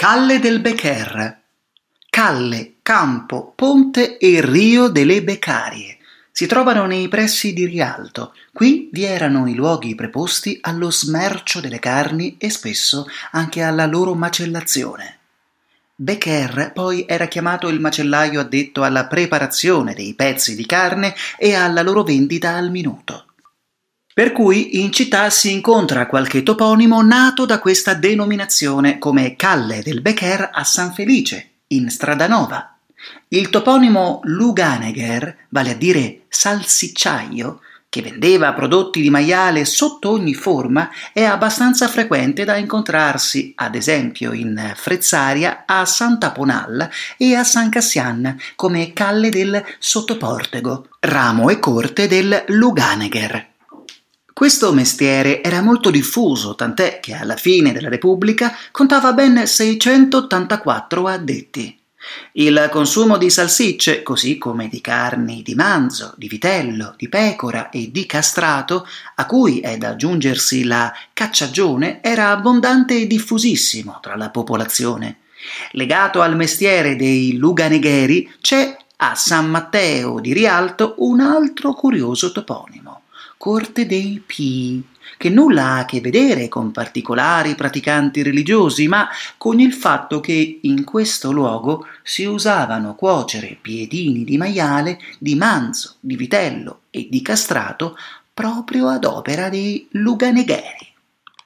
Calle del Becher. Calle, campo, ponte e rio delle Beccarie. Si trovano nei pressi di Rialto. Qui vi erano i luoghi preposti allo smercio delle carni e spesso anche alla loro macellazione. Becker poi era chiamato il macellaio addetto alla preparazione dei pezzi di carne e alla loro vendita al minuto. Per cui in città si incontra qualche toponimo nato da questa denominazione, come Calle del Becher a San Felice, in Stradanova. Il toponimo Luganegher, vale a dire salsicciaio, che vendeva prodotti di maiale sotto ogni forma, è abbastanza frequente da incontrarsi, ad esempio in Frezzaria, a Santa Ponal e a San Cassian, come Calle del Sottoportego, ramo e corte del Luganegher. Questo mestiere era molto diffuso, tant'è che alla fine della Repubblica contava ben 684 addetti. Il consumo di salsicce, così come di carni di manzo, di vitello, di pecora e di castrato, a cui è da aggiungersi la cacciagione, era abbondante e diffusissimo tra la popolazione. Legato al mestiere dei luganegheri c'è a San Matteo di Rialto un altro curioso toponimo corte dei Pii, che nulla ha a che vedere con particolari praticanti religiosi, ma con il fatto che in questo luogo si usavano cuocere piedini di maiale, di manzo, di vitello e di castrato proprio ad opera dei luganegheri.